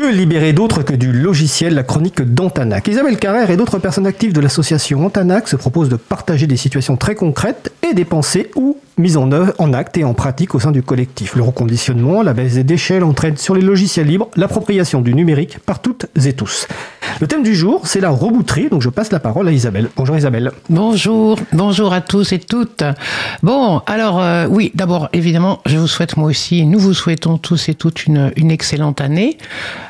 Que libérer d'autres que du logiciel, la chronique d'Antanac Isabelle Carrère et d'autres personnes actives de l'association Antanac se proposent de partager des situations très concrètes et des pensées ou mises en œuvre en acte et en pratique au sein du collectif. Le reconditionnement, la baisse des déchets, l'entraide sur les logiciels libres, l'appropriation du numérique par toutes et tous. Le thème du jour, c'est la rebouterie, donc je passe la parole à Isabelle. Bonjour Isabelle. Bonjour, bonjour à tous et toutes. Bon, alors euh, oui, d'abord évidemment, je vous souhaite moi aussi, nous vous souhaitons tous et toutes une, une excellente année.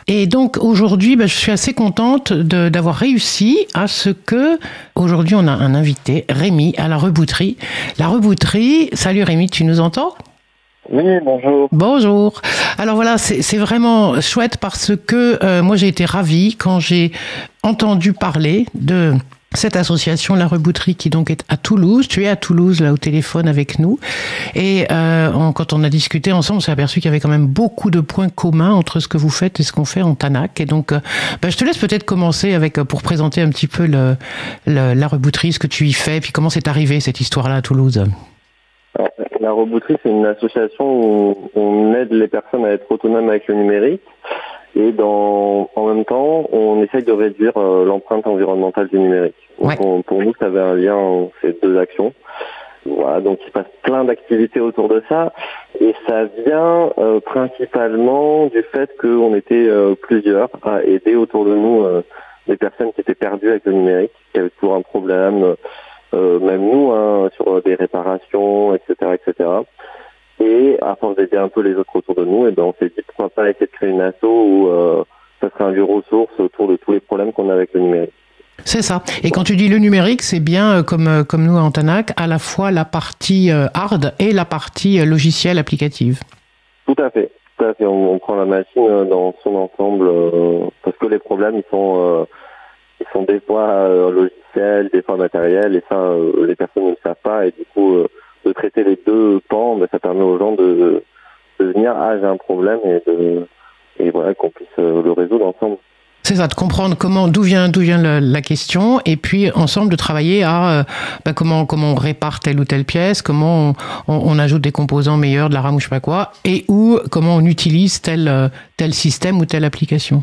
Et donc aujourd'hui, ben, je suis assez contente d'avoir réussi à ce que aujourd'hui on a un invité, Rémi, à la rebouterie. La rebouterie, salut Rémi, tu nous entends? Oui, bonjour. Bonjour. Alors voilà, c'est vraiment chouette parce que euh, moi j'ai été ravie quand j'ai entendu parler de cette association La Rebouterie qui donc est à Toulouse. Tu es à Toulouse là au téléphone avec nous. Et euh, quand on a discuté ensemble, on s'est aperçu qu'il y avait quand même beaucoup de points communs entre ce que vous faites et ce qu'on fait en Tanac. Et donc, euh, bah, je te laisse peut-être commencer avec euh, pour présenter un petit peu le, la Rebouterie, ce que tu y fais, puis comment c'est arrivé cette histoire-là à Toulouse. La Rebouterie, c'est une association où on aide les personnes à être autonomes avec le numérique. Et dans, en même temps, on essaye de réduire euh, l'empreinte environnementale du numérique. pour nous, ça avait un lien, ces deux actions. Voilà, donc il se passe plein d'activités autour de ça. Et ça vient euh, principalement du fait qu'on était euh, plusieurs à aider autour de nous des personnes qui étaient perdues avec le numérique, qui avaient toujours un problème, même nous, hein, sur des réparations, etc., etc. Et à force d'aider un peu les autres autour de nous, et eh ben on s'est dit pourquoi pas essayer de créer une asso où euh, ça serait un lieu ressource autour de tous les problèmes qu'on a avec le numérique. C'est ça. Et quand tu dis le numérique, c'est bien euh, comme, euh, comme nous à Antanac, à la fois la partie hard et la partie logicielle applicative. Tout à fait. Tout à fait. On, prend la machine dans son ensemble parce que les problèmes ils sont ils sont des fois logiciels, des fois matériels, et ça les personnes ne le savent pas et du coup de traiter les deux pans, ben, ça permet aux gens de, de venir, ah j'ai un problème et, de, et voilà qu'on puisse euh, le résoudre ensemble. C'est ça, de comprendre comment, d'où vient, d'où vient la, question, et puis ensemble de travailler à euh, ben, comment, comment on répare telle ou telle pièce, comment on, ajoute des composants meilleurs, de la RAM ou je sais pas quoi, et ou comment on utilise tel, euh, tel système ou telle application.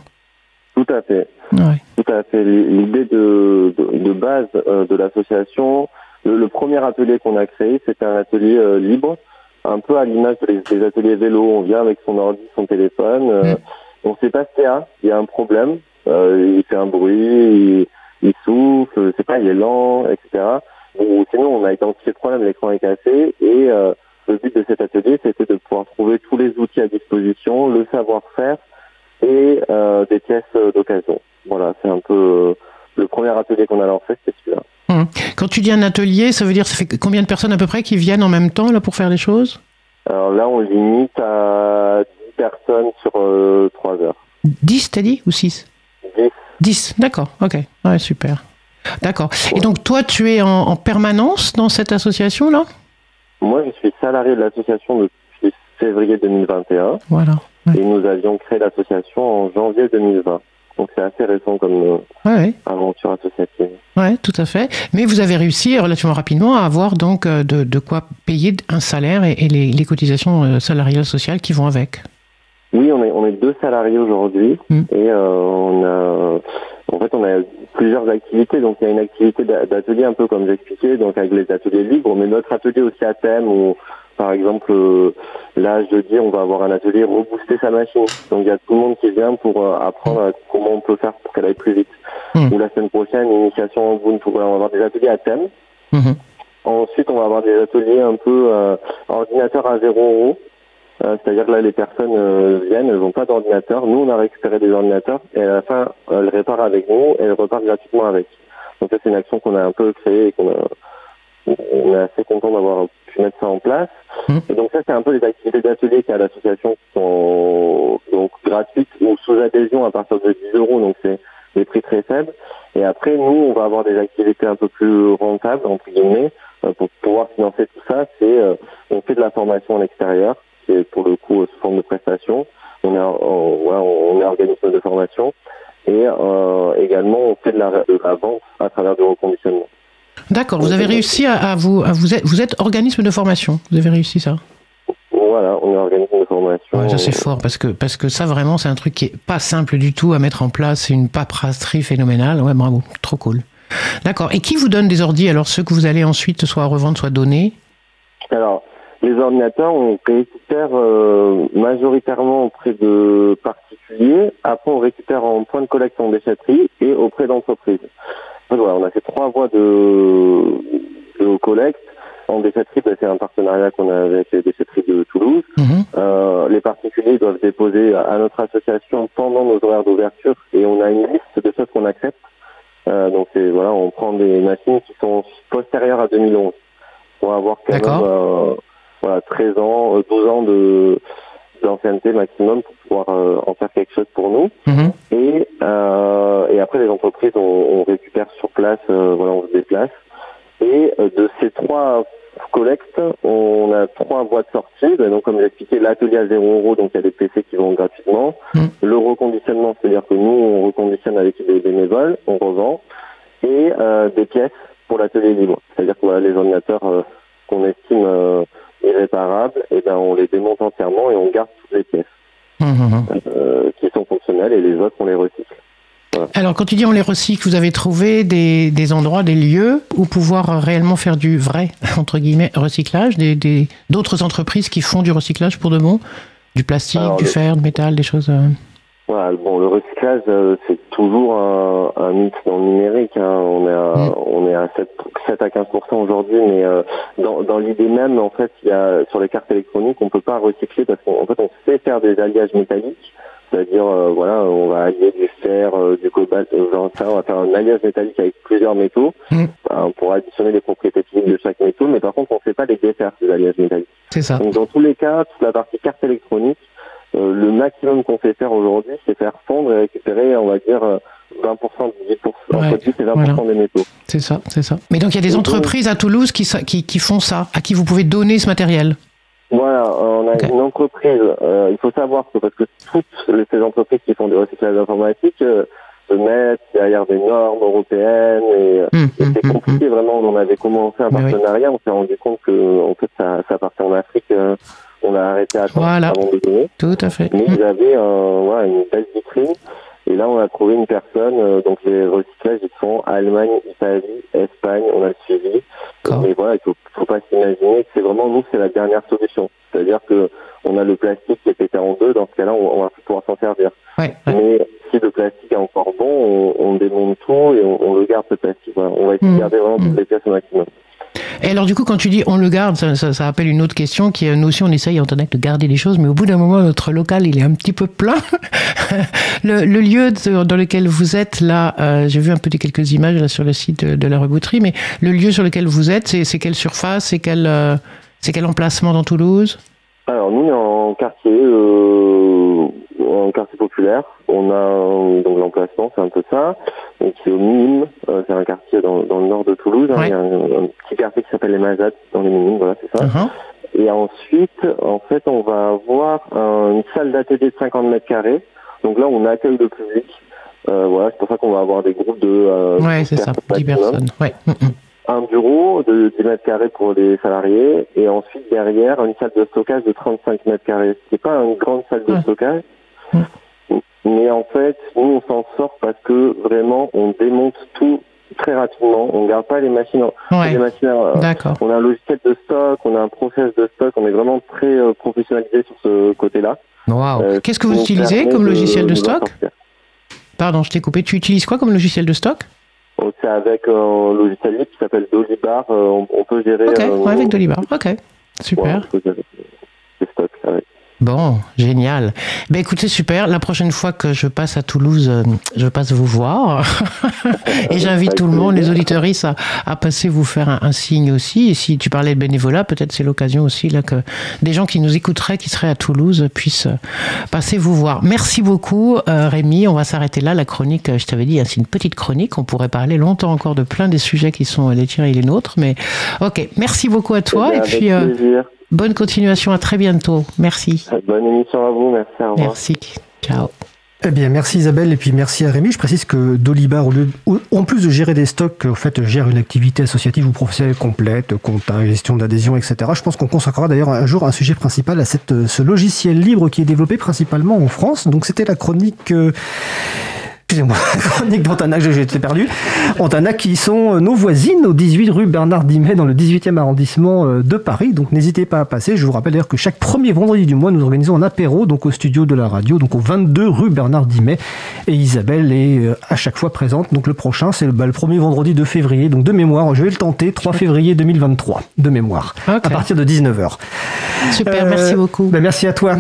Tout à fait. Tout à fait. L'idée de, de, de, base de l'association, le, premier atelier qu'on a créé, c'était un atelier euh, libre, un peu à l'image des, ateliers vélo. On vient avec son ordi, son téléphone. Euh, mm. On ne sait pas ce qu'il y a. Il y a un problème. Euh, il fait un bruit, il, souffle, c'est pas, il est lent, etc. Ou sinon, on a identifié le problème, l'écran est cassé. Et le but de cet atelier, c'était de pouvoir trouver tous les outils à disposition, le savoir-faire et des pièces d'occasion. Voilà, c'est un peu le premier atelier qu'on a lancé, c'était celui-là. Hum. Quand tu dis un atelier, ça veut dire ça fait combien de personnes à peu près qui viennent en même temps là pour faire les choses? Alors là, on limite à 10 personnes sur 3 euh, heures. 10, t'as dit Ou 6 10. 10, d'accord, ok. Ouais, super. D'accord. Et donc toi, tu es en, permanence dans cette association-là Moi, je suis salarié de l'association depuis février 2021. Voilà. Et nous avions créé l'association en janvier 2020. Donc c'est assez récent comme euh, aventure associative. Oui, tout à fait. Mais vous avez réussi relativement rapidement à avoir donc euh, de, de quoi payer un salaire et, les, les, cotisations euh, salariales sociales qui vont avec. Oui, on est, on est deux salariés aujourd'hui hmm. et on a, en fait, on a plusieurs activités. Donc, il y a une activité d'atelier un peu comme j'expliquais, donc avec les ateliers libres, mais notre atelier aussi à thème où par exemple, euh, là, je dis, on va avoir un atelier rebooster sa machine. Donc, il y a tout le monde qui vient pour euh, apprendre comment on peut faire pour qu'elle aille plus vite. Hmm. Ou la semaine prochaine, initiation en Ubuntu. on va avoir des ateliers à thème. Hmm. Ensuite, on va avoir des ateliers un peu euh, ordinateur à 0 euros. C'est-à-dire que là, les personnes viennent, elles n'ont pas d'ordinateur. Nous, on a récupéré des ordinateurs et à la fin, elles réparent avec nous et elles repartent gratuitement avec. Donc ça, c'est une action qu'on a un peu créée et qu'on a, on est assez content d'avoir pu mettre ça en place. Mmh. Et donc ça, c'est un peu les activités d'atelier qu'il y a à l'association qui sont donc gratuites ou sous adhésion à partir de 10 euros, donc c'est des prix très faibles. Et après, nous, on va avoir des activités un peu plus rentables, entre guillemets, euh, pour pouvoir financer tout ça. C'est euh, on fait de la formation à l'extérieur, c'est pour le coup sous forme de prestation. On est, on, est organisme de formation et euh, également on fait de la, de la vente à travers du reconditionnement. D'accord, vous avez réussi à, vous, vous, êtes, vous êtes organisme de formation, vous avez réussi ça? Voilà, on organise une formation. ça c'est fort parce que parce que ça vraiment c'est un truc qui est pas simple du tout à mettre en place, c'est une paperasserie phénoménale. Ouais, bravo, trop cool. D'accord. Et qui vous donne des ordis alors ceux que vous allez ensuite soit revendre, soit donner? Alors les ordinateurs, on récupère euh, majoritairement auprès de particuliers. Après, on récupère en point de collecte en déchetterie et auprès d'entreprises. Voilà, on a fait trois voies de, de collecte. En déchetterie, ben, c'est un partenariat qu'on a avec les déchetteries de Toulouse. Mhm. Euh, les particuliers doivent déposer à notre association pendant nos horaires d'ouverture et on a une liste de choses qu'on accepte. Euh, donc voilà, on prend des machines qui sont postérieures à 2011 pour avoir quand même voilà, 13 ans, 12 euh, ans de d'ancienneté maximum pour pouvoir euh, en faire quelque chose pour nous. Mhm. Et, euh, et après les entreprises, on, récupère sur place, voilà, on se déplace. Et de ces trois collectes, on a trois voies de sortie. Ben, donc comme expliqué, l'atelier à 0 euros, donc il y a des PC qui vont gratuitement. Mhm. Le reconditionnement, c'est-à-dire que nous, on reconditionne avec des bénévoles, on revend. Et des pièces pour l'atelier libre. C'est-à-dire que voilà, les ordinateurs qu'on estime irréparables, et eh ben on les démonte entièrement et on garde toutes les pièces mmh, mmh, mmh. Euh, qui sont fonctionnelles et les autres on les recycle. Alors, quand tu dis on les recycle, vous avez trouvé des, des, endroits, des lieux où pouvoir réellement faire du vrai, entre guillemets, recyclage, d'autres des, d'autres entreprises qui font du recyclage pour de bon? Du plastique, du fer, du métal, des choses euh, voilà, bon, le recyclage, euh, c'est toujours un, un, mythe dans le numérique. Hein. On est à, mm. on est à 7, 7 à 15% aujourd'hui, mais euh, dans, dans l'idée même, en fait, il y a sur les cartes électroniques, on peut pas recycler parce qu'en fait, on sait faire des alliages métalliques. C'est-à-dire, euh, voilà, on va allier du fer, du cobalt, genre ça, on va faire un alliage métallique avec plusieurs métaux mm. pour additionner les propriétés physiques de chaque métaux, mais par contre, on ne sait pas les défaire, ces alliages métalliques. C'est ça. Donc, dans tous les cas, toute la partie carte électronique, euh, le maximum qu'on fait faire aujourd'hui, c'est faire fondre et récupérer, on va dire, 20%, 10%, entre 10 et 20% des métaux. C'est ça, c'est ça. Mais donc il y a des entreprises à Toulouse qui, qui, qui, font ça, à qui vous pouvez donner ce matériel? Voilà, on a une entreprise, euh, il faut savoir que parce que toutes ces entreprises qui font du recyclage informatique euh, se mettent derrière des normes européennes et, hum, et hum, c'est hum, compliqué vraiment. On avait commencé un partenariat, on s'est rendu compte que en fait ça, ça partait en Afrique on a arrêté à voilà. avant de donner. Tout à fait. Mais ils avaient voilà, une belle vitrine. Et là, on a trouvé une personne, euh, donc les recyclages, ils sont Allemagne, Italie, Espagne, on a suivi. Mais voilà, il faut, faut pas s'imaginer que c'est vraiment nous, c'est la dernière solution. C'est-à-dire que on a le plastique qui est pété en deux, dans ce cas-là, on, on va pouvoir s'en servir. Ouais, Mais si le plastique est encore bon, on, démonte tout et on, le garde ce plastique. Voilà. On va essayer de mmh. garder vraiment toutes mmh. les pièces au maximum. Et alors, du coup, quand tu dis on le garde, ça, ça, rappelle une autre question qui est nous aussi, on essaye en Internet de garder les choses, mais au bout d'un moment, notre local, il est un petit peu plein. le, lieu dans lequel vous êtes, là, euh, j'ai vu un peu des quelques images là sur le site de, la rebouterie, mais le lieu sur lequel vous êtes, c'est quelle surface, c'est quel, euh, c'est quel emplacement dans Toulouse? Alors, nous, en quartier. Euh populaire. On a donc l'emplacement, c'est un peu ça. Donc c'est au Minimes, euh, c'est un quartier dans, dans, le nord de Toulouse. Hein. Il y a un, petit quartier qui s'appelle les Mazades dans les Minimes, voilà, c'est ça. Uh-huh. Et ensuite, en fait, on va avoir une salle d'atelier de 50 mètres carrés. Donc là, on accueille le public. Euh, voilà, c'est pour ça qu'on va avoir des groupes de. Euh, ouais, c'est ça, 10 personnes. Ouais. Mm, mm. Un bureau de 10 mètres carrés pour les salariés et ensuite derrière une salle de stockage de 35 mètres carrés. C'est pas une grande salle de stockage, mais en fait, nous, on s'en sort parce que vraiment, on démonte tout très rapidement. On ne garde pas les machines. Les machines euh, on a un logiciel de stock, on a un process de stock. On est vraiment très euh, professionnalisé sur ce côté-là. Euh, Qu'est-ce que vous utilisez comme logiciel de, stock Pardon, je t'ai coupé. Tu utilises quoi comme logiciel de stock oh, C'est avec un logiciel libre qui s'appelle Dolibar. On, peut gérer. Ok, avec Dolibar. Ok, super. Bon, génial. Ben écoutez, super. La prochaine fois que je passe à Toulouse, euh, je passe vous voir. et j'invite tout le monde, les auditeuristes, à, à passer vous faire un, signe aussi. Et si tu parlais de bénévolat, peut-être c'est l'occasion aussi là que des gens qui nous écouteraient, qui seraient à Toulouse, puissent euh, passer vous voir. Merci beaucoup, euh, Rémi. On va s'arrêter là. La chronique, je t'avais dit, hein, c'est une petite chronique. On pourrait parler longtemps encore de plein des sujets qui sont les tiens et les nôtres. Mais ok, merci beaucoup à toi. Eh et puis, Bonne continuation, à très bientôt. Merci. Bonne émission à vous, merci. Au revoir. Merci. Ciao. Eh bien, merci Isabelle et puis merci à Rémi. Je précise que Dolibar, en plus de gérer des stocks, en fait, gère une activité associative ou professionnelle complète, compta, gestion d'adhésion, etc. Je pense qu'on consacrera d'ailleurs un jour un sujet principal à cette, ce logiciel libre qui est développé principalement en France. Donc, c'était la chronique. Euh, excusez-moi, chronique d'Antanac, j'ai été perdu. Antanac qui sont euh, nos voisines au 18 rue Bernard Dimet dans le 18e arrondissement euh, de Paris. Donc n'hésitez pas à passer. Je vous rappelle d'ailleurs que chaque premier vendredi du mois, nous organisons un apéro donc au studio de la radio, donc au 22 rue Bernard Dimet. Et Isabelle est euh, à chaque fois présente. Donc le prochain, c'est le, bah, premier vendredi de février. Donc de mémoire, je vais le tenter, 3 février 2023, de mémoire, à partir de 19h. Super, merci beaucoup. Bah, merci à toi.